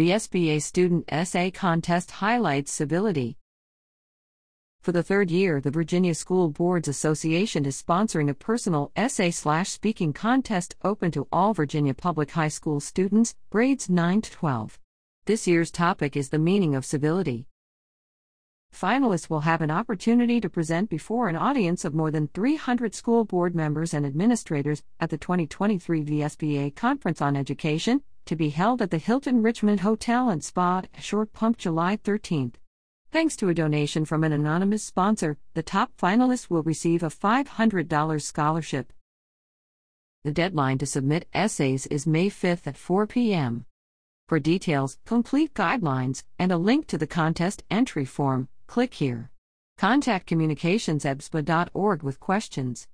VSBA Student Essay Contest highlights civility. For the third year, the Virginia School Boards Association is sponsoring a personal essay slash speaking contest open to all Virginia public high school students, grades 9 to 12. This year's topic is the meaning of civility. Finalists will have an opportunity to present before an audience of more than 300 school board members and administrators at the 2023 VSBA Conference on Education, to be held at the Hilton Richmond Hotel and Spa, Short Pump, July 13th. Thanks to a donation from an anonymous sponsor, the top finalists will receive a $500 scholarship. The deadline to submit essays is May 5th at 4 p.m. For details, complete guidelines, and a link to the contest entry form, click here. Contact communications@vsba.org with questions.